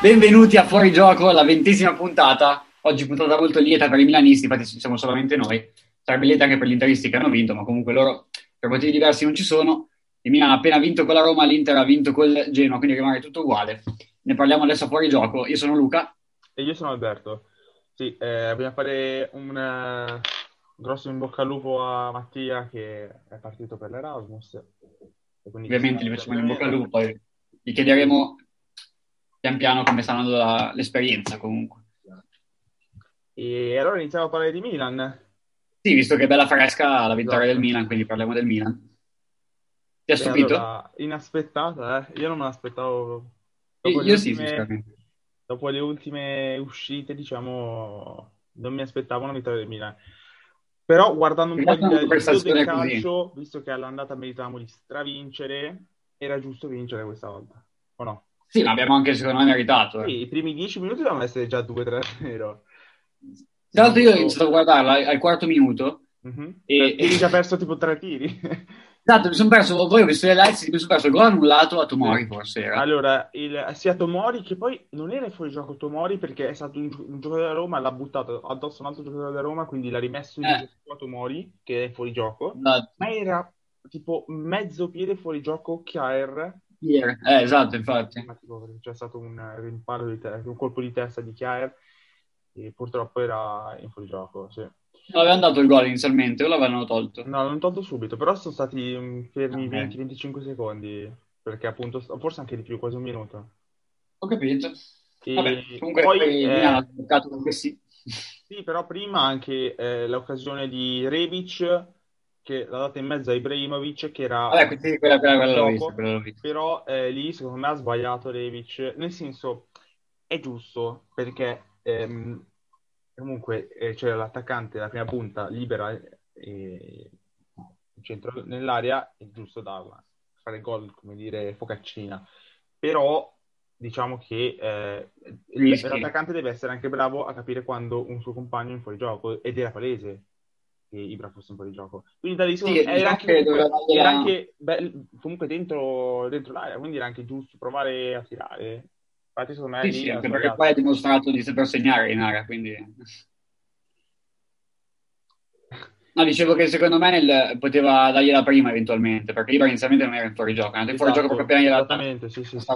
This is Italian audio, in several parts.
Benvenuti a Fuori Gioco, la ventesima puntata. Oggi puntata molto lieta per i milanisti, infatti siamo solamente noi. Sarebbe lieta anche per gli interisti che hanno vinto, ma comunque loro per motivi diversi non ci sono. Il Milan ha appena vinto con la Roma, l'Inter ha vinto col Genoa, quindi rimane tutto uguale. Ne parliamo adesso a Fuori Gioco. Io sono Luca. E io sono Alberto. Sì, eh, vogliamo fare un grosso in bocca al lupo a Mattia che è partito per l'Erasmus. Ovviamente gli facciamo in bocca al lupo, poi gli chiederemo pian piano come sta andando la, l'esperienza comunque. E allora iniziamo a parlare di Milan. Sì, visto che è bella fresca la vittoria esatto. del Milan, quindi parliamo del Milan. Ti ha stupito? Allora, inaspettata, eh? Io non me l'aspettavo. Dopo io sì, sinceramente. Dopo le ultime uscite, diciamo, non mi aspettavo una vittoria del Milan. Però guardando un po' il livello del calcio, visto che all'andata meritavamo di stravincere, era giusto vincere questa volta, o no? Sì, l'abbiamo anche secondo me meritato. Eh. Sì, i primi dieci minuti dovevano essere già 2-3-0. Tra l'altro io ho iniziato a guardarla al quarto minuto mm-hmm. e... Eri già perso tipo tre tiri. Esatto, mi sono perso, poi ho visto le lights, mi sono perso il gol annullato a Tomori forse era. Allora, il, sia Tomori che poi non era fuori gioco Tomori perché è stato un, un giocatore della Roma, l'ha buttato addosso un altro giocatore della Roma, quindi l'ha rimesso in eh. gioco a Tomori, che è fuori gioco, esatto. ma era tipo mezzo piede fuori gioco Kjaer. Eh, esatto, infatti. C'è stato un rimpallo di testa, un colpo di testa di Kjaer e purtroppo era in fuori gioco, sì. No, avevano dato il gol inizialmente o l'avevano tolto? No, l'hanno tolto subito, però sono stati mm, fermi okay. 20-25 secondi, perché appunto, forse anche di più, quasi un minuto. Ho capito. E Vabbè, comunque poi, poi eh, ha toccato comunque sì. Sì, però prima anche eh, l'occasione di Rebic che l'ha data in mezzo a Ibrahimovic che era Vabbè, quindi quella, quella, quella l'ho vista, quella l'ho vista. però eh, lì secondo me ha sbagliato Rebic. Nel senso è giusto perché ehm, comunque eh, c'era l'attaccante la prima punta libera e in centro nell'area è giusto da fare gol come dire focaccina. Però diciamo che eh, l'attaccante deve essere anche bravo a capire quando un suo compagno è in fuorigioco ed era palese che Ibra fosse un po' di gioco. Quindi da lì sì, era, diciamo anche, comunque, era anche beh, comunque dentro, dentro, l'area, quindi era anche giusto provare a tirare. Infatti secondo me sì, sì, anche perché poi ha dimostrato di saper segnare in area, quindi... No, dicevo che secondo me nel, poteva dargliela prima eventualmente, perché Ibra inizialmente non era in fuorigioco, era in esatto, fuorigioco proprio appena gliela Esattamente, sì, sì, sì.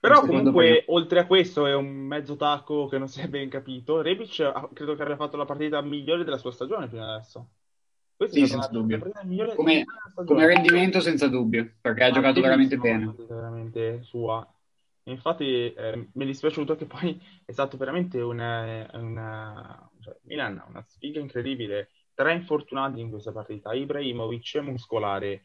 Però comunque, oltre a questo, è un mezzo tacco che non si è ben capito. Rebic credo che abbia fatto la partita migliore della sua stagione fino adesso. Questo sì, senza dubbio. Come, come, rendimento senza dubbio, perché ha giocato veramente bene. Veramente sua. Infatti eh, mi è dispiaciuto che poi è stato veramente una, una cioè, Milan una sfiga incredibile. Tre infortunati in questa partita. Ibrahimovic muscolare,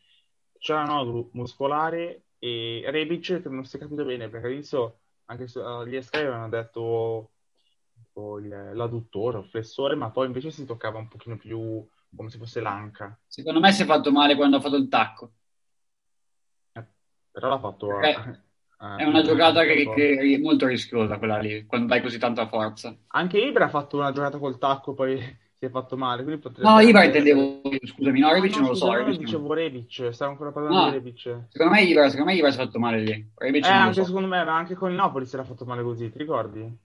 Cialanoglu muscolare e Rebic che non si è capito bene perché all'inizio anche uh, gli Sky avevano detto il, l'adduttore o flessore ma poi invece si toccava un pochino più come se fosse l'anca. Secondo me si è fatto male quando ha fatto il tacco. Eh, però l'ha fatto a, a, è una giocata che, che, è molto rischiosa quella lì quando dai così tanta forza. Anche Ibra ha fatto una giocata col tacco poi si è fatto male. No, Ibra intendevo, scusami, no, Rebic no, non lo so. Io dicevo Rebic, stavo ancora parlando no, di Rebic. Secondo me Ibra, secondo me Ibra si è fatto male lì. Rebic eh, anche so. secondo me, ma anche con il Napoli si era fatto male così, ti ricordi?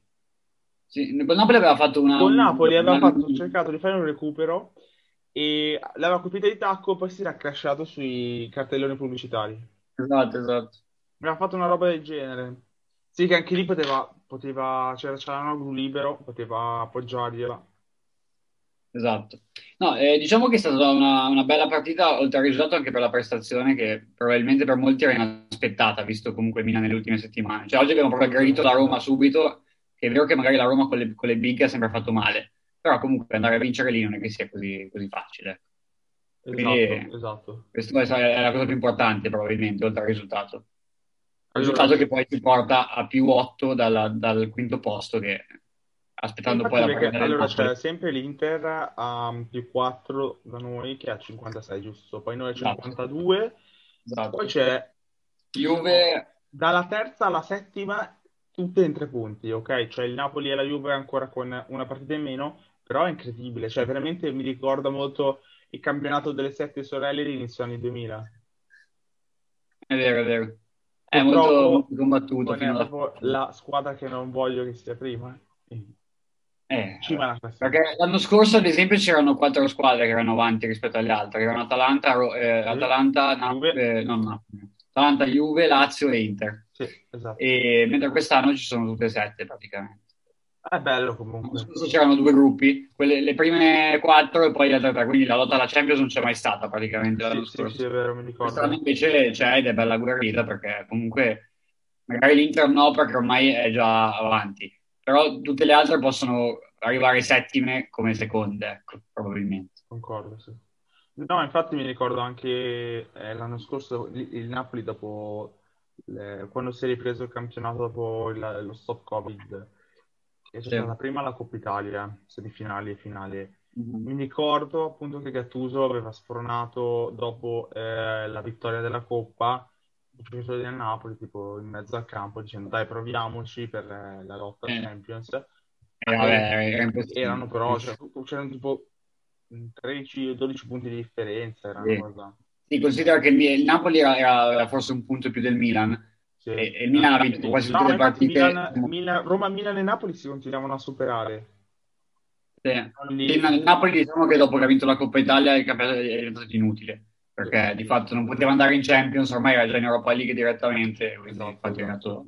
Sì, con Napoli aveva fatto una... Con Napoli aveva una... fatto, cercato di fare un recupero e l'aveva colpita di tacco, poi si era crashato sui cartelloni pubblicitari. Esatto, esatto. Aveva fatto una roba del genere. Sì, che anche lì poteva, poteva c'era, c'era un libero, poteva appoggiargliela. Esatto. No, eh, diciamo che è stata una, una, bella partita, oltre al risultato anche per la prestazione che probabilmente per molti era inaspettata, visto comunque Milan nelle ultime settimane. Cioè oggi abbiamo proprio aggredito la Roma subito, che è vero che magari la Roma con le, con le big ha sempre fatto male, però comunque andare a vincere lì non è che sia così, così facile. Quindi, esatto, esatto. Questa è la cosa più importante probabilmente, oltre al risultato. Il risultato che poi ti porta a più 8 dalla, dal quinto posto, che aspettando Infatti poi la perché, allora c'è sempre l'Inter a più 4 da noi che ha 56 giusto poi noi a 52 esatto. esatto. poi c'è Juve dalla terza alla settima tutte in tre punti ok cioè il Napoli e la Juve ancora con una partita in meno però è incredibile cioè veramente mi ricorda molto il campionato delle sette sorelle di inizio anni 2000 è vero è vero È molto, molto combattuto. È proprio la squadra che non voglio che sia prima. Eh, perché l'anno scorso, ad esempio, c'erano quattro squadre che erano avanti rispetto alle altre. Erano Atalanta, eh, Atalanta, Juve. Eh, no, no, Atalanta, Juve, Lazio e Inter. Sì, esatto. E, mentre quest'anno ci sono tutte e sette praticamente. È bello comunque. L'anno scorso c'erano due gruppi, quelle, le prime quattro e poi le altre tre, quindi la lotta alla Champions non c'è mai stata praticamente l'anno sì, scorso. Sì, è vero, mi ricordo. Quest'anno invece c'è ed è bella guerrita perché comunque magari l'Inter no perché ormai è già avanti però tutte le altre possono arrivare settime come seconde, ecco, probabilmente. Concordo, sì. No, infatti mi ricordo anche eh, l'anno scorso il Napoli dopo, le, quando si è ripreso il campionato dopo il, lo stop Covid, è stata sì. prima la Coppa Italia, semifinali e finali. Mm-hmm. Mi ricordo appunto che Gattuso aveva spronato dopo eh, la vittoria della Coppa giocatori del Napoli, tipo in mezzo al campo, dicendo dai proviamoci per eh, la lotta eh. Champions. Eh, vabbè, era erano però, cioè, c'erano tipo 13 o 12 punti di differenza. Erano sì. Sì, considera che il, il Napoli era, era, forse un punto più del Milan. Sì. E, e, il Milan ha vinto quasi no, tutte le partite. Milan, Milan, Roma, Milan e Napoli si continuavano a superare. Sì. Il Napoli diciamo che dopo che ha vinto la Coppa Italia è diventato inutile perché di fatto non poteva andare in Champions, ormai era già in Europa League direttamente, quindi esatto, infatti esatto.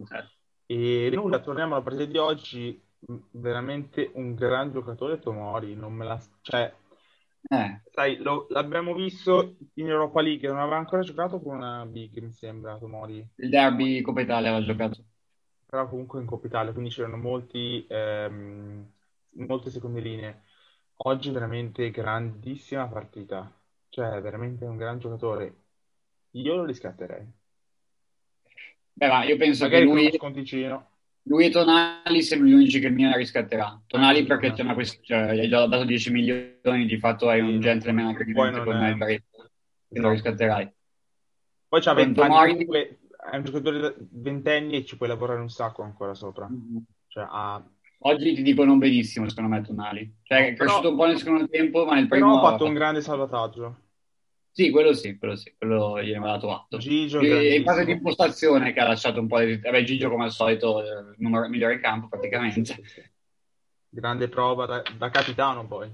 E nulla, torniamo alla partita di oggi, veramente un gran giocatore Tomori, non me la... Cioè, eh. sai, lo, l'abbiamo visto in Europa League, non aveva ancora giocato con una big, mi sembra, Tomori. Il derby Coppa Italia aveva giocato. Però comunque in Coppa Italia, quindi c'erano molti, ehm, molte seconde linee. Oggi veramente grandissima partita cioè, è veramente un gran giocatore. Io lo riscatterei. Beh, ma io penso Magari che lui, sconticino. lui e Tonali sembrano gli unici che il Milan riscatterà. Tonali perché c'è una quest- cioè, gli già dato 10 milioni, di fatto hai un gentleman agreement con è... Barretto, che lo riscatterai. Poi c'ha 20 anni, è un giocatore ventenni e ci puoi lavorare un sacco ancora sopra. Mm-hmm. Cioè, ha Oggi ti dico non benissimo, secondo me, Tonali. Cioè, è cresciuto però, un po' nel secondo tempo, ma nel primo... Però ha fatto un grande salvataggio. Sì, quello sì, quello sì, quello gli aveva dato atto. Gigio, e in fase di impostazione che ha lasciato un po' di... Vabbè, Gigio come al solito, il numero migliore in campo praticamente. Grande prova da, da, capitano poi.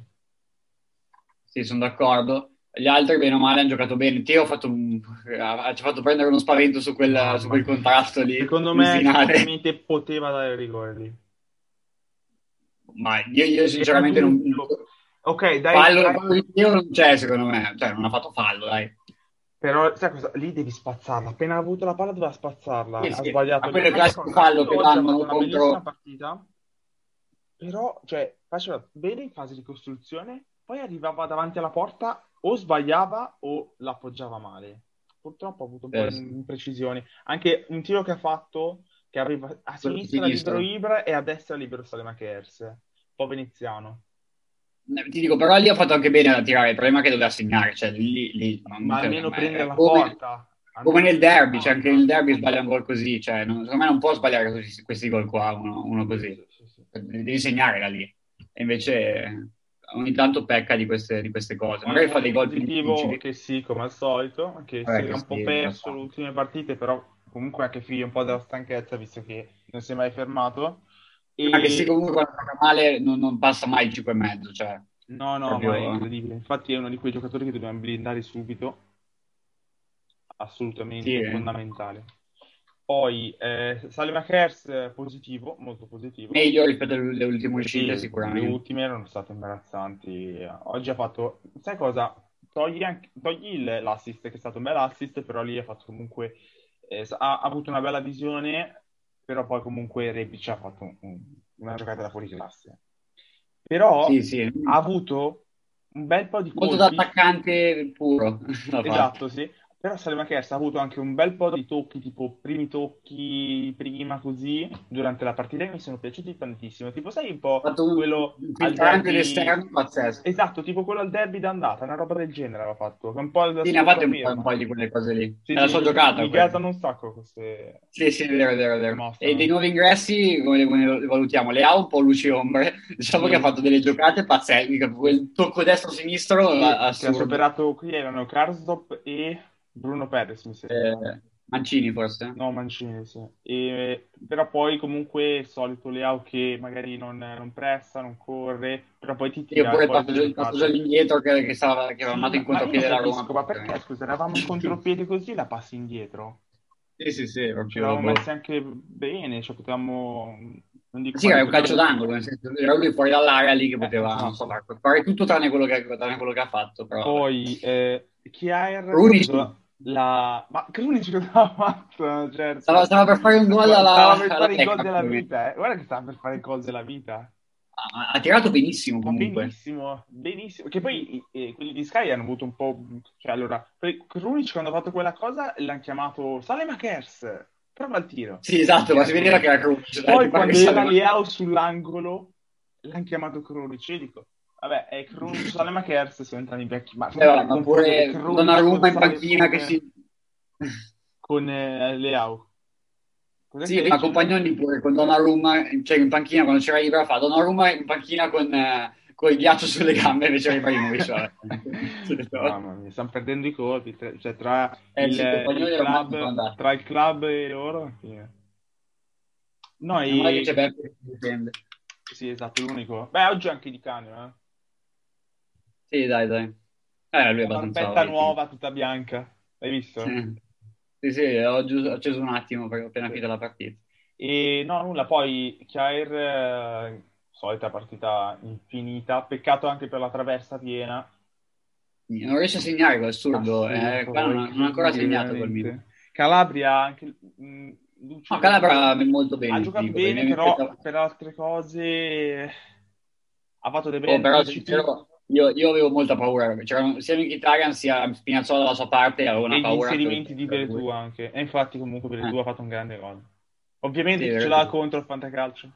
Sì, sono d'accordo. Gli altri, bene o male, hanno giocato bene. Teo ha fatto, un... ha... ci ha fatto prendere uno spavento su quel, no, su quel contrasto lì. Secondo me, poteva dare rigore lì. Ma io, io sinceramente non... Ok, dai. Fallo, dai. non c'è secondo me, cioè non ha fatto fallo, dai. Però, sai cosa? Lì devi spazzarla. Appena ha avuto la palla doveva spazzarla. Sì, ha sì. sbagliato. Ma quello è il classico fallo che danno una contro... partita. Però, cioè, faceva bene in fase di costruzione, poi arrivava davanti alla porta, o sbagliava o l'appoggiava male. Purtroppo ha avuto un po' di imprecisioni. Anche un tiro che ha fatto che aveva a sinistra libero Ibra e a destra libero Salemackers, un po' veneziano. Ti dico, però lì ha fatto anche bene a tirare, il problema è che doveva segnare, cioè lì, lì ma almeno prendere la come, porta. Come nel derby, cioè anche il derby sbaglia un gol così, cioè non, secondo me non può sbagliare questi, questi gol qua, uno, uno così. Sì, sì, sì. Devi segnare da lì. E invece ogni tanto pecca di queste, di queste cose. Magari fa dei gol più difficili. che sì, come al solito, che eh, si è un po' perso le ultime partite, però comunque anche figlia un po' della stanchezza, visto che non si è mai fermato. E... Anche se comunque quando gioca male non, non, passa mai il 5,5, cioè... No, no, proprio... ma è incredibile. Infatti è uno di quei giocatori che dobbiamo blindare subito. Assolutamente sì, fondamentale. Poi eh, Salmakers positivo, molto positivo. Meglio rispetto alle ultime uscite, sì, sicuramente. Le ultime erano state imbarazzanti. Oggi ha fatto, sai cosa? Togli, anche, togli l'assist, che è stato un bel assist, però lì ha fatto comunque eh, ha, ha, avuto una bella visione, però poi comunque Rebic ha fatto un, un, una giocata da fuori classe. Però sì, sì. ha avuto un bel po' di colpi. Molto da attaccante puro. esatto, sì. Però Salemackers ha avuto anche un bel po' di tocchi, tipo primi tocchi prima così, durante la partita che mi sono piaciuti tantissimo. Tipo, sai un po' un, quello un al derby... esterno pazzesco. Esatto, tipo quello al derby d'andata, una roba del genere aveva fatto. Un po' sì, ne ha fatto un, un po' di quelle cose lì. Sì, la sua giocata. Mi gasano un sacco queste... Sì, sì, vero, vero, vero. E dei nuovi ingressi, come le valutiamo? Le ha un po' luci ombre. Diciamo sì. che ha fatto delle giocate pazzesche. Quel tocco destro-sinistro sì, ha superato qui erano Karsdorp e Bruno Perez, mi sembra. Eh, Mancini forse? No, Mancini, sì. E, però poi comunque il solito Leao che magari non, non pressa, non corre, però poi ti Io tira pure poi il il passaggio all'indietro che, che, stava, che aveva Sì, in io contropiede la Roma. ma perché, scusa, eravamo in contropiede così la passi indietro? Sì, sì, sì, Ci eravamo boh. messi anche bene, cioè potevamo... Non dico Sì, era un calcio d'angolo, nel senso, era lui fuori dall'area lì che Eh, poteva, so, esatto. fare tutto tranne quello che, tranne quello che ha fatto, però... Poi, eh, Kjaer, Krunic. la... la- Ma Krunic cosa ha fatto? Certo. Stava, stava per fare un gol alla, Stava per fare il gol della vita, eh. Guarda che stava per fare il gol della vita. Ha, ha tirato benissimo comunque. benissimo, benissimo. Che poi eh, quelli di Sky hanno avuto un po'. Cioè, allora, Krunic quando ha fatto quella cosa l'hanno chiamato Salemakers. Prova il tiro. Sì, esatto, ma si vedeva che era Krunic. Poi quando era Leao sull'angolo l'hanno chiamato Krunic. Io dico, vabbè, è Krunic Salemakers sono entrati in vecchi. Ma, Eh, ma pure Donnarumma in panchina che si... Con eh, Leao. Cos'è Sì, ma? Compagnoni pure con Donnarumma, cioè in panchina quando c'era Ibra fa Donnarumma in panchina con, eh, con il ghiaccio sulle gambe invece era Ibrahimovic. Mamma mia, stanno perdendo i colpi, tra- cioè tra Eh, il, i il club, tra il club e loro. fine. No, e... c'è Beppe che. Sì, esatto, l'unico. Beh, oggi anche di Canio, eh. Sì, dai, dai. Eh, lui è Una abbastanza... nuova, tutta bianca. L'hai visto? Sì, sì, sì, ho, giu- ho acceso un attimo perché ho appena finito la partita. E no, nulla, poi Kjaer, eh, solita partita infinita, peccato anche per la traversa piena. Non riesce a segnare, è assurdo. eh, Assurdo, qua non, non ha ancora segnato col veramente. Milan. Calabria anche... mh, Lucio- No, Calabria molto bene. ha giocato dico, bene, però per altre cose ha fatto dei Oh, bei però anticipi sincero, io, io avevo molta paura. C'erano sia Mkhitaryan sia Spinazzola dalla sua parte, avevo una e gli paura. inserimenti di Veretù anche. E infatti comunque Veretù Eh. ha fatto un grande gol. Ovviamente Sì, ce l'ha contro il fantacalcio.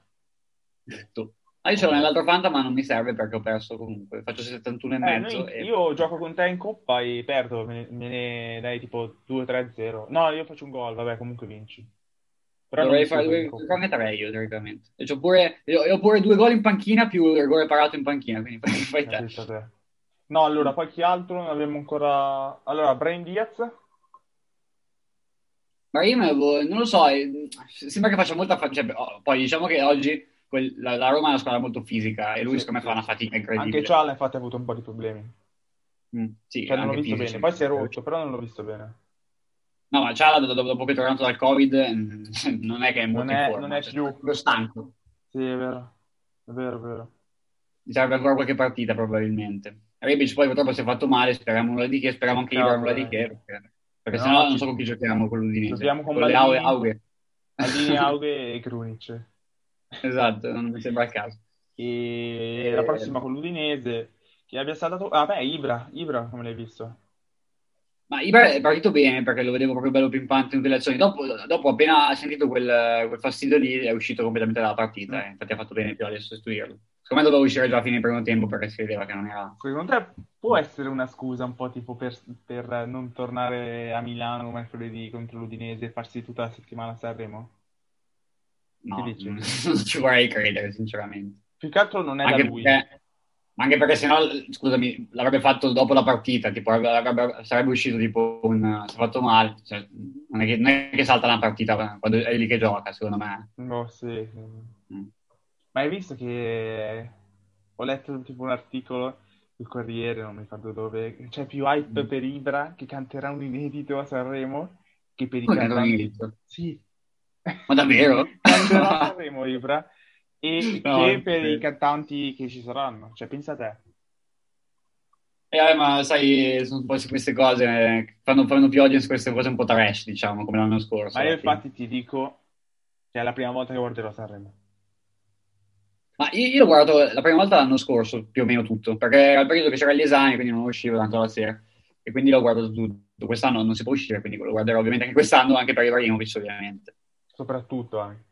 Tu. Ah, io ce l'ho nell'altro Fanta, ma non mi serve perché ho perso comunque. Faccio 71 e Eh, mezzo. noi- e- io gioco con te in coppa e perdo, me, me ne dai tipo 2-3-0. No, io faccio un gol, vabbè, comunque vinci. Però Dovrei fare coppa. farne tre io, teoricamente. E c'ho pure, ho pure due gol in panchina più il rigore parato in panchina, quindi fai, te. Te. No, allora, poi chi altro? Non abbiamo ancora... Allora, Brian Diaz? Ma io non lo so, eh, sembra che faccia molta fatica. poi diciamo che oggi quel- la, la Roma è una squadra molto fisica e lui Sì, secondo me sì. fa una fatica Anche incredibile. Ciala infatti ha avuto un po' di problemi. Mm, sì, Cioè, non l'ho anche visto fisici. bene. Poi si è rotto, però non l'ho visto bene. No, ma Ciala dopo, dopo che è tornato dal Covid mm, non è che è molto Non è- forma, non è cioè, più- proprio stanco. Sì, è vero. È vero, è vero. Mi serve ancora qualche partita probabilmente. Rebic poi purtroppo si è fatto male, speriamo nulla di che, speriamo anche Ibra nulla di che, perché, perché No, sennò ci- non so con chi giochiamo con l'Udinese. Giochiamo con le Aue, Maldini. Aughe. Aldini, Aughe e Krunic. Esatto, non mi sembra il caso. E Eh, la prossima con l'Udinese. Chi abbia saltato... Ah, beh, Ibra. Ibra, come l'hai visto? Ma Ibra è partito bene perché lo vedevo proprio bello pimpante in tutte le azioni. Dopo, dopo appena ha sentito quel, quel fastidio lì, è uscito completamente dalla partita. eh. Infatti ha fatto bene Pioli a sostituirlo. Secondo me doveva uscire già a fine primo tempo perché si vedeva che non era... Secondo te può essere una scusa un po' tipo per, per non tornare a Milano mercoledì contro l'Udinese e farsi tutta la settimana a Sanremo? No, non ci vorrei credere, sinceramente. Più che altro non è da Anche lui. perché, ma anche perché sennò, scusami, l'avrebbe fatto dopo la partita, tipo, avrebbe- sarebbe uscito tipo un... si è fatto male. Cioè, non, è che, non è che salta una partita quando è lì che gioca, secondo me. No, sì. Mm. Ma hai visto che ho letto tipo un articolo sul Corriere, non mi ricordo dove, c'è più hype Mm. per Ibra che canterà un inedito a Sanremo che per i canterà un cantanti. inedito? Sì. Ma davvero? Canterà a Sanremo Ibra e No, che per i cantanti che ci saranno. Cioè, pensa a te. Eh, ma sai, sono un po' queste cose, eh, fanno, fanno più audience queste cose un po' trash, diciamo, come l'anno scorso. Ma io infatti ti dico che è la prima volta che guarderò Sanremo. Ma io, io l'ho guardato la prima volta l'anno scorso, più o meno tutto, perché era il periodo che c'era gli esami, quindi non uscivo tanto la sera. E quindi l'ho guardato tutto. Quest'anno non si può uscire, quindi lo guarderò ovviamente anche quest'anno, anche per Ibrahimovic, ovviamente. Soprattutto anche.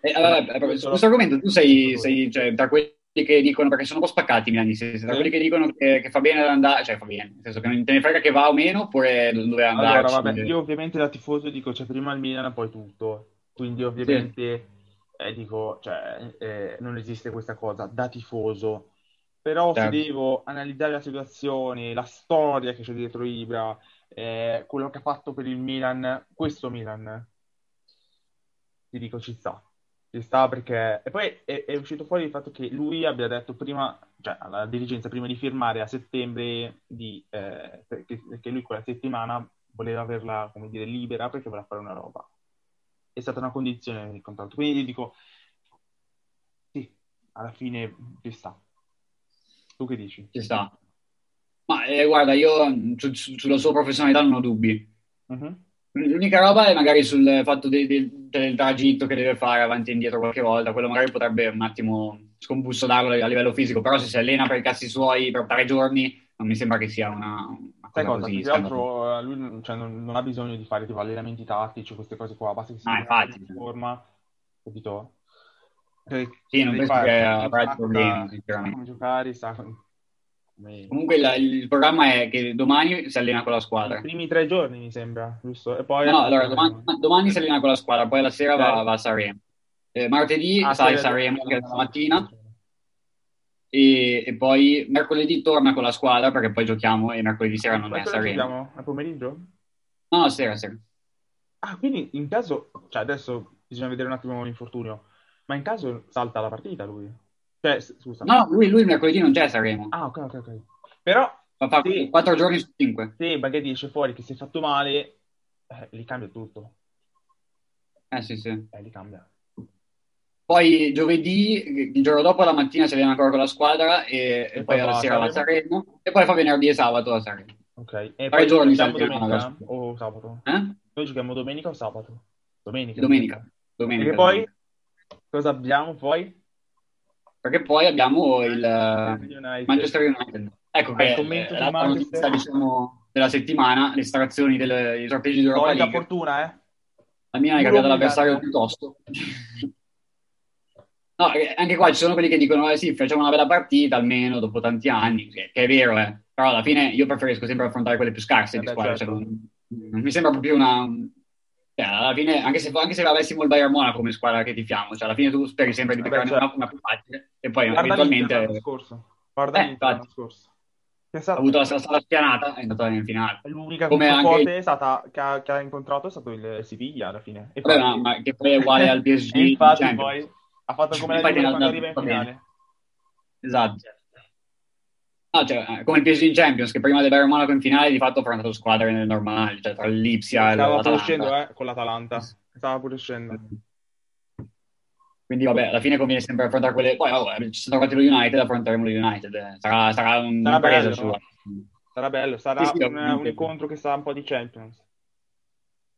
E, vabbè, vabbè, su questo argomento tu sei, sei cioè, tra quelli che dicono, perché sono un po' spaccati i milanisti, sei tra Sì. quelli che dicono che, che fa bene ad andare, cioè fa bene, nel senso che non te ne frega che va o meno, oppure dove Allora, andarci. vabbè, io ovviamente da tifoso dico c'è prima il Milan e poi tutto. Quindi ovviamente eh, dico, cioè, eh, non esiste questa cosa da tifoso. Però Certo. se devo analizzare la situazione, la storia che c'è dietro Ibra, eh, quello che ha fatto per il Milan, questo Milan, ti dico ci sta. Ci sta perché... E poi è, è uscito fuori il fatto che lui abbia detto prima, cioè alla dirigenza, prima di firmare a settembre, di, eh, perché, perché lui quella settimana voleva averla, come dire, libera perché voleva fare una roba. È stata una condizione del contratto. Quindi dico, sì, alla fine ci sta. Tu che dici? Ci sta. Ma eh, guarda, io su- su- sulla sua professionalità non ho dubbi. Mhm. L'unica roba è magari sul fatto de- de- del tragitto che deve fare avanti e indietro qualche volta, quello magari potrebbe un attimo scombussolarlo a livello fisico, però se si allena per i cazzi suoi per tre giorni non mi sembra che sia una, una Sai cosa cosa? così. Più che altro eh, lui cioè, non, non ha bisogno di fare tipo allenamenti tattici, queste cose qua, basta che si Ah, in forma, capito? Cioè, Sì, non penso fare- che sa avrà problemi, sa sinceramente. come giocare, sa. Comunque il, il programma è che domani si allena con la I squadra. primi tre giorni mi sembra, giusto? E poi... No, no, allora domani, domani si allena con la squadra, poi la sera va, Ok. va a Sanremo. Eh, martedì Ah, sai Sanremo che è la mattina e, e poi mercoledì torna con la squadra perché poi giochiamo e mercoledì sera non è a Sanremo. giochiamo? A pomeriggio? No, no, sera, sera. Ah, quindi in caso... Cioè adesso bisogna vedere un attimo l'infortunio, ma in caso salta la partita lui? Cioè, scusa. No, lui, lui mercoledì non c'è Sanremo. Ah, ok, ok, ok. Però, Fa, fa Sì. 4 giorni su 5. se magari esce fuori che si è fatto male, eh, li cambia tutto. Eh sì, sì. Eh, li cambia. Poi giovedì, il giorno dopo la mattina si allena ancora con la squadra e, e E poi poi alla sera va a Sanremo. E poi fa venerdì e sabato a Sanremo. Ok. E Tre poi giorni giochiamo domenica la- o sabato? Eh? Noi giochiamo domenica o sabato? Domenica. Domenica. Domenica. E poi cosa abbiamo poi? Perché poi abbiamo il eh, United. Manchester United. Ecco Ah, che il commento eh, Manchester. notizia diciamo, della settimana, le estrazioni dei sorteggi di Europa League. fortuna, eh? La Milan è Puro cambiato l'avversario piuttosto. No, eh, anche qua ci sono quelli che dicono, eh sì, facciamo una bella partita almeno dopo tanti anni, che, che è vero, eh. Però alla fine io preferisco sempre affrontare quelle più scarse di squadra. certo. cioè, non, non mi sembra proprio una... Cioè, alla fine, anche se, anche se avessimo il Bayern Monaco come squadra che tifiamo, cioè alla fine tu speri sempre di Eh beh, beccarne certo. una, una più facile e poi Guarda eventualmente l'anno scorso. Guarda Eh, l'anno scorso. Che è ha avuto la sala spianata, è andata in finale. l'unica come anche- è stata, che, ha, che ha incontrato è stato il Siviglia alla fine. E Vabbè, infatti- ma, che poi è uguale al PSG. Infatti poi ha fatto come la Juve quando arriva in finale. Esatto. No, cioè, eh, come il PSG in Champions, che prima del Bayern Monaco in finale di fatto ha affrontato squadre normali, cioè tra l'Ipsia e Stava pure l'Atalanta. uscendo eh, con l'Atalanta. Stava pure uscendo. Quindi vabbè, alla fine conviene sempre affrontare quelle... Poi oh, eh, ci sono trovati lo United, affronteremo lo United. eh. Sarà, sarà un- Sarà bello, sua. Sarà bello, sarà Sì, sì, un, un incontro che sa un po' di Champions.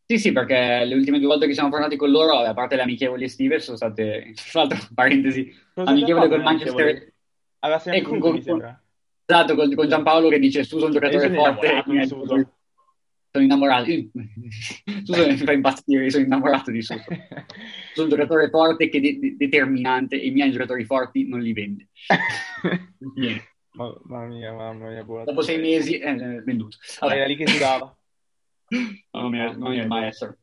Sì, sì, perché le ultime due volte che siamo affrontati con loro, a parte le amichevoli estive, sono state, tra l'altro, parentesi, Cosa amichevole con Manchester... Alla E sempre con- con, mi sembra. Esatto, con, con Giampaolo che dice Suso è un giocatore Io sono forte. innamorato di Suso. Sono innamorato. Suso mi fa impazzire, sono innamorato di Suso. Sono un giocatore forte che de- de- determinante e i miei giocatori forti non li vende. Niente. mamma mia, mamma mia, buona. Dopo sei mesi è eh, venduto. Era Vabbè. lì che si dava. Mamma mia, mia, il maestro.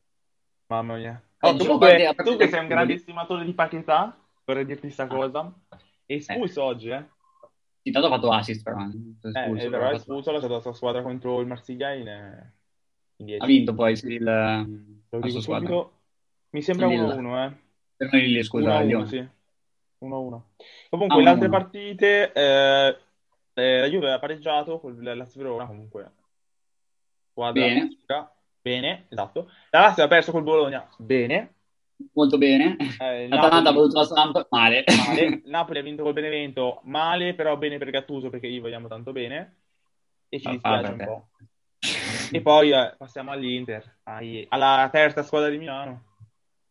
Mamma mia. Eh, Oh, a parte- tu che sei un grande estimatore di Paquetà, vorrei dirti sta cosa. È espulso oggi, eh? Sì, tanto ha fatto assist però. Eh, Espulso, è però è espulso, la sua squadra contro il Marsiglia in, eh, in 10. Ha vinto poi sì, il, Lo la dico subito. Mi sembra Il- 1-1, eh. Per noi lì, scusa, 1-1, Lione. sì. 1-1. Comunque, Ah, le altre 1-1. partite, eh, eh, la Juve ha pareggiato con Lazio Verona, comunque. Squadra Bene. Bene, esatto. La Lazio ha perso col Bologna. Bene. Molto bene. Eh, L'Atalanta ha voluto la stampa, male. male. Napoli ha vinto col Benevento, male, però bene per Gattuso perché gli vogliamo tanto bene. E ci Ah, dispiace vabbè. un po'. E poi eh, passiamo all'Inter, ai- alla terza squadra di Milano.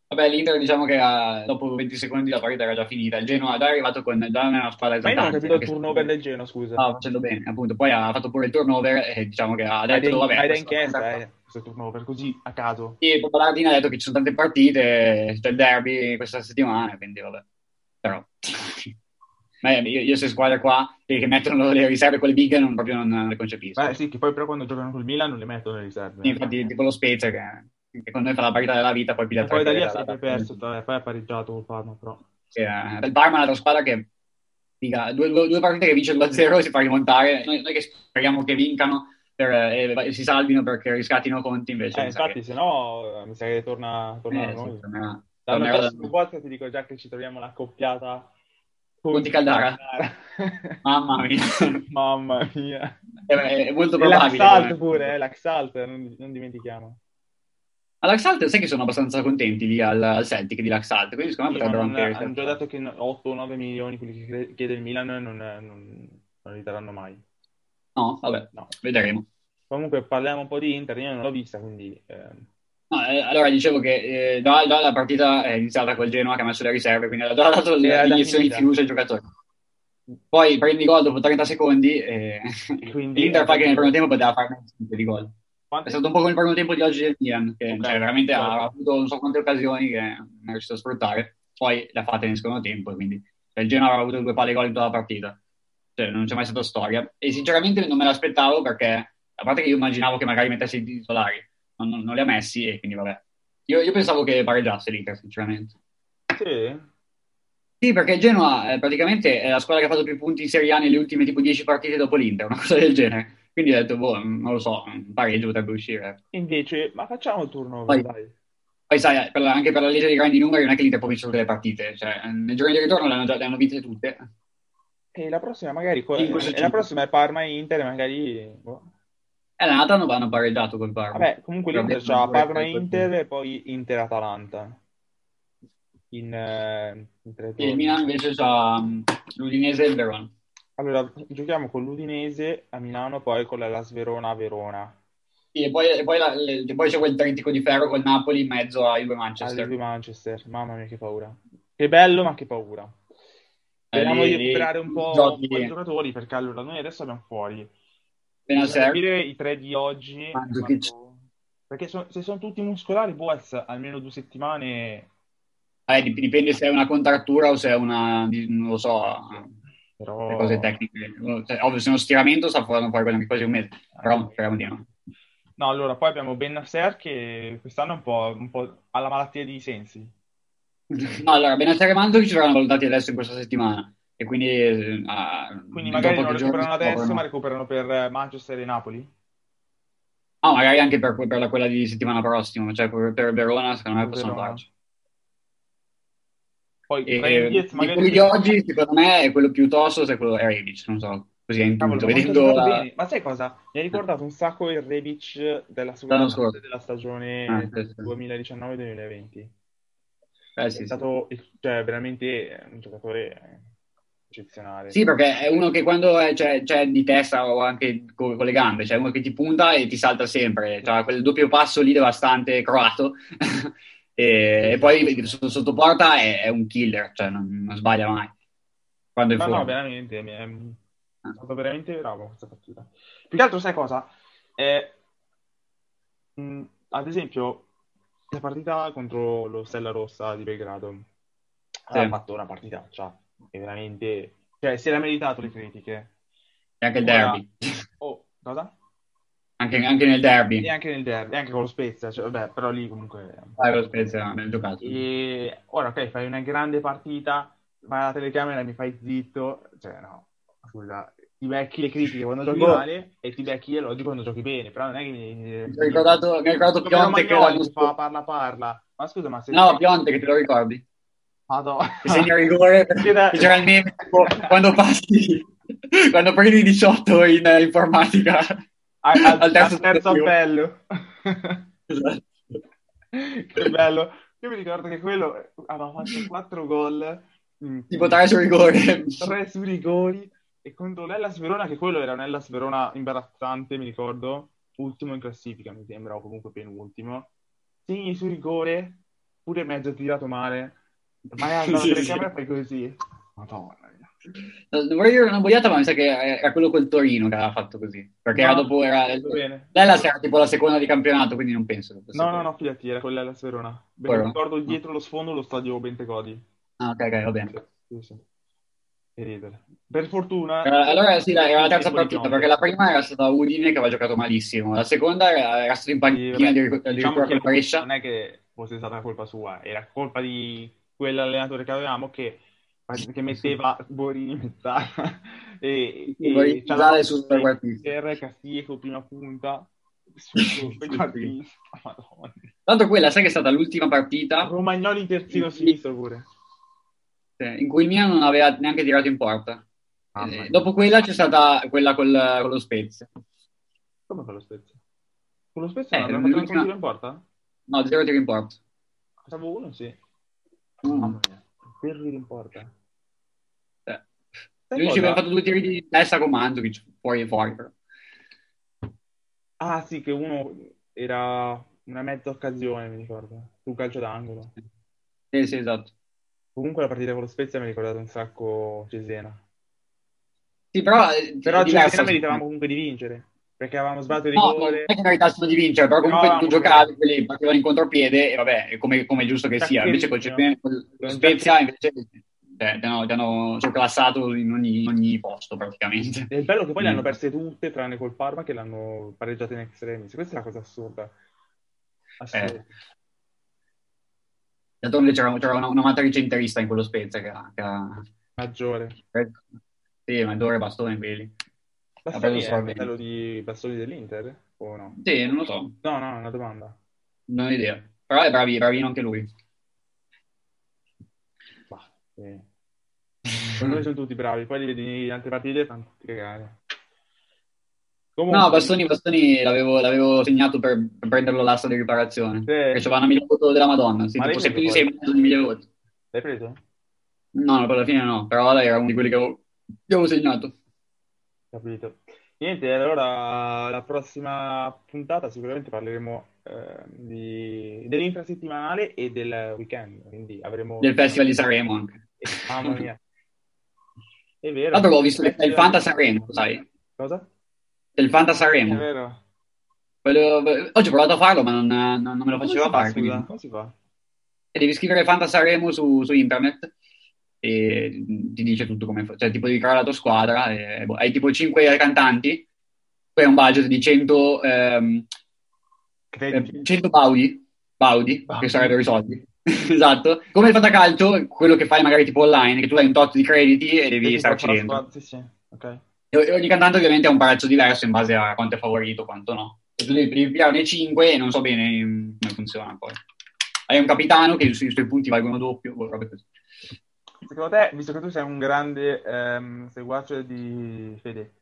Vabbè, l'Inter diciamo che ha- dopo 20 secondi la partita era già finita. Il Genoa già è arrivato con già una squadra Ma io non ho esaltante, capito il turnover del Genoa, scusa. Stava facendo bene, appunto. Poi ha fatto pure il turnover e diciamo che ha detto, vabbè... hai da questa- inchiesta, eh, questo turnover, così a caso. Sì, Popolardini ha detto che ci sono tante partite, c'è il derby questa settimana, quindi vabbè. Però... Ma io, io queste squadre qua che, mettono le riserve, quelle big, non, proprio non, non le concepisco. Beh, sì, che poi però quando giocano col Milan non le mettono le riserve. Infatti, tipo lo Spezia che, che con noi fa la partita della vita, poi piglia E poi da lì ha tre sempre perso, poi ha pareggiato col Parma, però. Eh, il Parma è un'altra squadra che dica, due, due- due partite che vince 2-0 e si fa rimontare. Noi, noi che speriamo che vincano, per, eh, si salvino perché riscattino conti invece. Eh, infatti, che... se no mi sa che torna, torna eh, noi. Sì, tornerà, L'anno prossimo volta ti dico già che ci troviamo la coppiata Conti Caldara. Mamma mia. Mamma mia. È, è molto probabile. L'Axalt pure, eh, l'Axalt, non, non dimentichiamo. All'Axalt sai che sono abbastanza contenti lì al, al Celtic di l'Axalt, quindi secondo me Sì, potrebbero anche... hanno già detto che 8 o 9 milioni quelli che chiede il Milan non, non, non li daranno mai. No, vabbè, No. vedremo. Comunque parliamo un po' di Inter, io non l'ho vista, quindi ehm, No, eh, allora dicevo che eh, già, già la partita è iniziata col Genoa che ha messo le riserve, quindi ha dato da l'iniezione di fiducia ai giocatori. Poi prendi gol dopo 30 secondi e Quindi- l'Inter fa che nel primo tempo poteva fare 5 di gol. quante- È stato un po' come il primo tempo di oggi del Milan, che Ok, cioè, veramente certo. ha avuto non so quante occasioni che non è riuscito a sfruttare, poi le ha fatte nel secondo tempo, quindi cioè, il Genoa aveva avuto due palle gol in tutta la partita. Cioè, non c'è mai stata storia. E sinceramente non me l'aspettavo perché, a parte che io immaginavo che magari mettesse i titolari, non, non- non li ha messi e quindi vabbè. Io, io pensavo che pareggiasse l'Inter, sinceramente. Sì? Sì, perché il Genoa eh, praticamente è la squadra che ha fatto più punti in Serie A nelle ultime tipo 10 partite dopo l'Inter, una cosa del genere. Quindi ho detto, boh, non lo so, un pareggio potrebbe uscire. Invece, ma facciamo il turno, Vai. dai. Poi sai, per la- anche per la legge dei grandi numeri non è che l'Inter può vincere tutte le partite, cioè nel giorno di ritorno le hanno, già, le hanno vinte tutte. E la prossima magari Sì, e la prossima è Parma e Inter, magari boh. E l'Anata hanno, hanno pareggiato col Parma. Vabbè, comunque Però l'Inter c'ha non Parma e Inter e poi Inter Atalanta. In, eh, in tre E il. Milan invece ha mh, l'Udinese e il Verona. Allora, giochiamo con l'Udinese a Milano, poi con la Sverona a Verona. Sì, e poi, e poi, la- le- e poi c'è quel trintico di ferro col Napoli in mezzo ai due Manchester. due Manchester. Mamma mia, che paura. Che bello, ma che paura. Speriamo di recuperare un po', giochi- un po' i giocatori, perché allora noi adesso abbiamo fuori. Bisogna capire i tre di oggi. Quanto- Perché so- se sono tutti muscolari, può essere almeno due settimane. eh, dip- dipende se è una contrattura o se è una, non lo so, Però... le cose tecniche. Cioè, ovvio, se è uno stiramento sta fuori anche quasi un mese, però speriamo di no. No, allora, poi abbiamo Benasser che quest'anno è un po', un po' ha la malattia di sensi. No, allora, Benacer e Mandzukic verranno valutati adesso in questa settimana e quindi, eh, ah, Quindi magari non recuperano adesso, scoprono- ma recuperano per eh, Manchester e Napoli. No, magari anche per, per la- quella di settimana prossima, cioè per, per Verona secondo me possono farci. Poi E, di magari... quelli di oggi, secondo me, è quello più tosto se è quello è Rebic, non so, così è quanto ha vedendo la... Ma sai cosa? Mi ha ricordato un sacco il Rebic della seconda parte della stagione Ah, sì, sì. 2019-2020. Eh, È sì, sì. stato cioè, veramente un giocatore eccezionale. Sì, perché è uno che quando è, c'è, c'è di testa o anche co- con, le gambe, cioè uno che ti punta e ti salta sempre, cioè quel doppio passo lì devastante croato e, e poi sotto, porta è, è un killer, cioè non, non sbaglia mai. Quando è No, fuori. no, veramente, mi è è stato veramente bravo questa partita. Più che altro, sai cosa? Eh, mh, ad esempio, la partita contro lo Stella Rossa di Belgrado Sì. ha fatto una partitaccia e veramente, cioè, si era meritato le critiche. E anche il Ora- derby, Oh, cosa? anche, anche nel derby. E anche nel derby, anche con lo Spezia, cioè, vabbè, però lì comunque... Ah, lo Spezia, ben giocato. E ora, ok, fai una grande partita, vai alla telecamera e mi fai zitto, cioè no, scusa, ti becchi le critiche quando giochi male e ti becchi gli elogi quando giochi bene, però non è che mi... Mi ha ricordato, mi ha ricordato Pionte che che fa parla parla, ma scusa, ma se... No, Pionte che te lo ricordi? Madonna. Che segna rigore c'era il meme quando passi, quando prendi 18 in eh, informatica al, al- al terzo al terzo appello. Esatto. che bello. Io mi ricordo che quello aveva fatto 4 gol. Tipo tre su rigore. tre su rigori e contro l'Hellas Verona che quello era un Hellas Verona imbarazzante mi ricordo ultimo in classifica mi sembra o comunque penultimo segni su rigore pure mezzo tirato male vai alla Sì, telecamera sì. fai così madonna Non vorrei dire una boiata, ma mi sa che era quello col Torino che aveva fatto così. Perché era No, dopo, era... tutto bene. Lella era tipo la seconda di campionato, quindi non penso no no no fidati era con l'Hellas Verona Beh, mi ricordo dietro lo sfondo lo stadio Bentecodi Ah, ok, ok, va bene. sì, sì. Che ridere. per fortuna Era- Allora sì, dai, era la terza di partita, perché la prima era stata Udine che aveva giocato malissimo, la seconda era, era stato in panchina vabbè, addirittura diciamo che Brescia. non è che fosse stata colpa sua, era colpa di quell'allenatore che avevamo che, che metteva Borini in mezzala E, e c'ha usare la su trequartista. R, Castillejo, prima punta. Madonna. Tanto quella, sai che è stata l'ultima partita Romagnoli terzino sinistro pure. In cui il Milan non aveva neanche tirato in porta. Mamma Eh, dopo quella c'è stata quella col, con lo Spezia. Come fa lo Spezia? Con lo Spezia Eh, non abbiamo l'ultima- un tiro in porta? No, zero tiro in porta. Pensavo uno, sì. Mm. Per in porta. Eh. Noi ci abbiamo fatto due tiri di testa con Mandzukic, fuori e fuori. però. Ah, sì, che uno era una mezza occasione, mi ricordo. Su calcio d'angolo. Sì, sì, esatto. Comunque la partita con lo Spezia mi ha ricordato un sacco Cesena. Sì, però, eh, Però è diverso. Cesena meritavamo comunque di vincere. Perché avevamo sbagliato il No, non è che meritassero di vincere, però comunque No, tu no, giocavi, quelli partivano in contropiede e vabbè, è come, come è giusto che sia. Invece. Cesena- con lo Con Spezia invece cioè, ti hanno, hanno surclassato in ogni, ogni posto praticamente. E il bello che poi le Mm. hanno perse tutte, tranne col Parma, che l'hanno pareggiato in extremis. Questa è la cosa assurda. Assurda. Eh. D'altronde c'era, c'era una, una matrice interista in quello Spezia che. Che ha... Maggiore. Sì, ma dove bastone quelli. Bastoni è il fratello di Bastoni dell'Inter? O no? Sì, non lo so, No, no, è una domanda. non ho idea. Però è bravi, bravino anche lui. Bah, sì. Me sono tutti bravi, poi li vedi in altre partite fanno tutti cagare. Comunque, No, Bastoni, Bastoni l'avevo, l'avevo segnato per, per prenderlo l'asta di riparazione. Perché c'aveva una mila voto della Madonna. Sì, Ma tipo sei più di preso sei mezzo di mille voti. L'hai preso? No, no, per la fine no. Però era uno di quelli che avevo, che avevo segnato. Capito. Niente, allora la prossima puntata sicuramente parleremo eh, di- dell'infrasettimanale e del weekend, quindi avremo... Del Festival di Sanremo anche. Mamma mia. È vero. Tanto avevo visto il, il Fanta Sanremo, sai? Cosa? Il Fanta È Sanremo. vero. Quello- Oggi ho provato a farlo, ma non, non- non me lo faceva fa, fare. scusa? quindi- Come si fa? E devi scrivere Fanta Sanremo su, su internet e ti dice tutto come fa. Cioè, tipo devi creare la tua squadra e boh, hai tipo 5 cantanti, poi hai un budget di 100, ehm, Crediti. eh, 100 baudi, baudi, Baudi. che sarebbero i soldi. esatto. Come il fantacalcio, quello che fai magari tipo online, che tu hai un tot di crediti e devi starci dentro. Sì, sì, ok. E ogni cantante ovviamente ha un prezzo diverso in base a quanto è favorito, quanto no. E tu devi, pigliarne 5 e non so bene mm, come funziona poi. Hai un capitano che sui suoi punti valgono doppio, boh, robe così. Secondo te, visto che tu sei un grande ehm, seguace di Fede,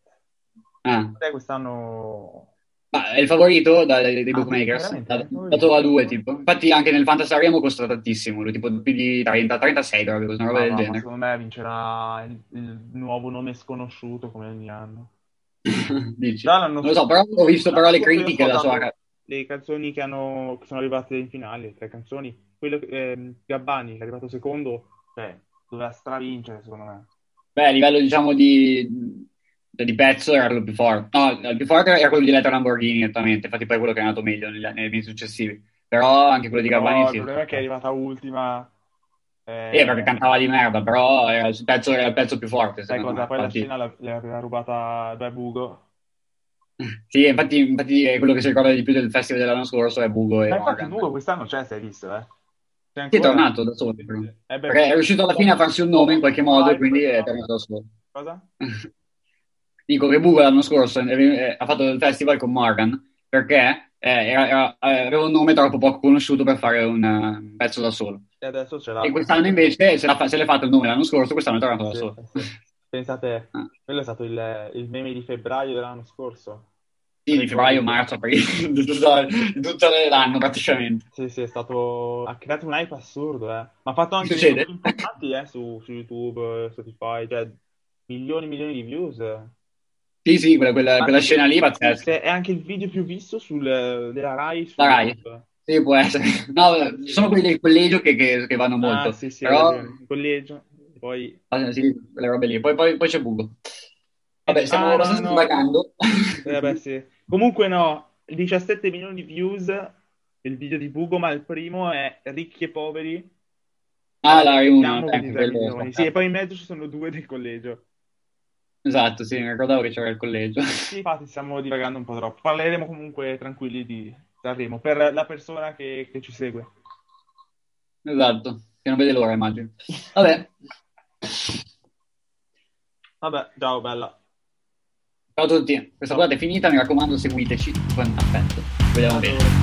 Ah. secondo te quest'anno... Ma è il favorito da- dai, dei Ah, bookmakers, veramente? Da- dato a due tipo. Infatti anche nel Fantasy Sanremo costa tantissimo, lui, tipo più di 30, 36 dovrebbe costare, una roba Ah, del ma genere. secondo me vincerà il, il nuovo nome sconosciuto come ogni anno. Dici? L'anno Non lo so, però ho visto però le critiche della sua... Le canzoni che, hanno, che sono arrivate in finale, le tre canzoni, quello che ehm, Gabbani, che è arrivato secondo, cioè, doveva stravincere secondo me. Beh, a livello diciamo di, di pezzo era più forte. No, il più forte era quello di Letter Lamborghini, nettamente, infatti poi è quello che è andato meglio negli, nei mesi successivi. Però anche quello di Gabbani il sì. problema è che è arrivata ultima. eh, Eh, perché cantava di merda, però era il pezzo, era il pezzo più forte, Sai cosa? me. Poi la Infatti- scena la- le aveva rubata Due Bugo. Sì, infatti, infatti è quello che si ricorda di più del festival dell'anno scorso è Bugo e Ma infatti Morgan. Bugo quest'anno c'è, se hai visto, eh? C'è Sì, è ancora- tornato da solo, però. Eh beh, Perché è riuscito alla fine a farsi un nome in qualche modo e quindi è tornato da solo. Cosa? Dico che Bugo l'anno scorso eh, ha fatto il festival con Morgan perché eh, era- era- aveva un nome troppo poco conosciuto per fare un eh, pezzo da solo. E adesso ce l'ha. E quest'anno invece se, l'ha fa- se l'è fatto il nome l'anno scorso, quest'anno è tornato da Sì, solo. sì. Pensate, Ah. quello è stato il, il meme di febbraio dell'anno scorso. Sì, di febbraio, marzo, aprile, di tutto, tutto l'anno praticamente. Sì, sì, è stato... ha creato un hype assurdo, eh. Ma ha fatto anche video importanti, eh, su, su YouTube, eh, Spotify, cioè milioni e milioni di views. Sì, sì, quella, quella- quella scena lì pazzesca. È anche il video più visto sul, della Rai su La Rai. YouTube. Sì, può essere. No, ci sono quelli del collegio che, che- che vanno molto. Ah, sì, sì, Però. Il collegio, poi... ah, sì, quelle robe lì. Poi, poi- poi c'è Bugo. Vabbè, stiamo Ah, no, no. divagando. Eh, vabbè, sì. Comunque no, 17 milioni di views il video di Bugo, ma il primo è Ricchi e Poveri. Ah, la Rai Siamo ecco, 23 quello- milioni. Sì, e poi in mezzo ci sono due del collegio. Esatto, sì, mi ricordavo che c'era il collegio. Sì, infatti stiamo divagando un po' troppo. Parleremo comunque tranquilli di Sanremo per la persona che, che ci segue. Esatto, che non vede l'ora, immagino. Vabbè. Vabbè, ciao, bella. Ciao a tutti, questa puntata è finita, mi raccomando seguiteci con affetto. Vediamo bene. Allora,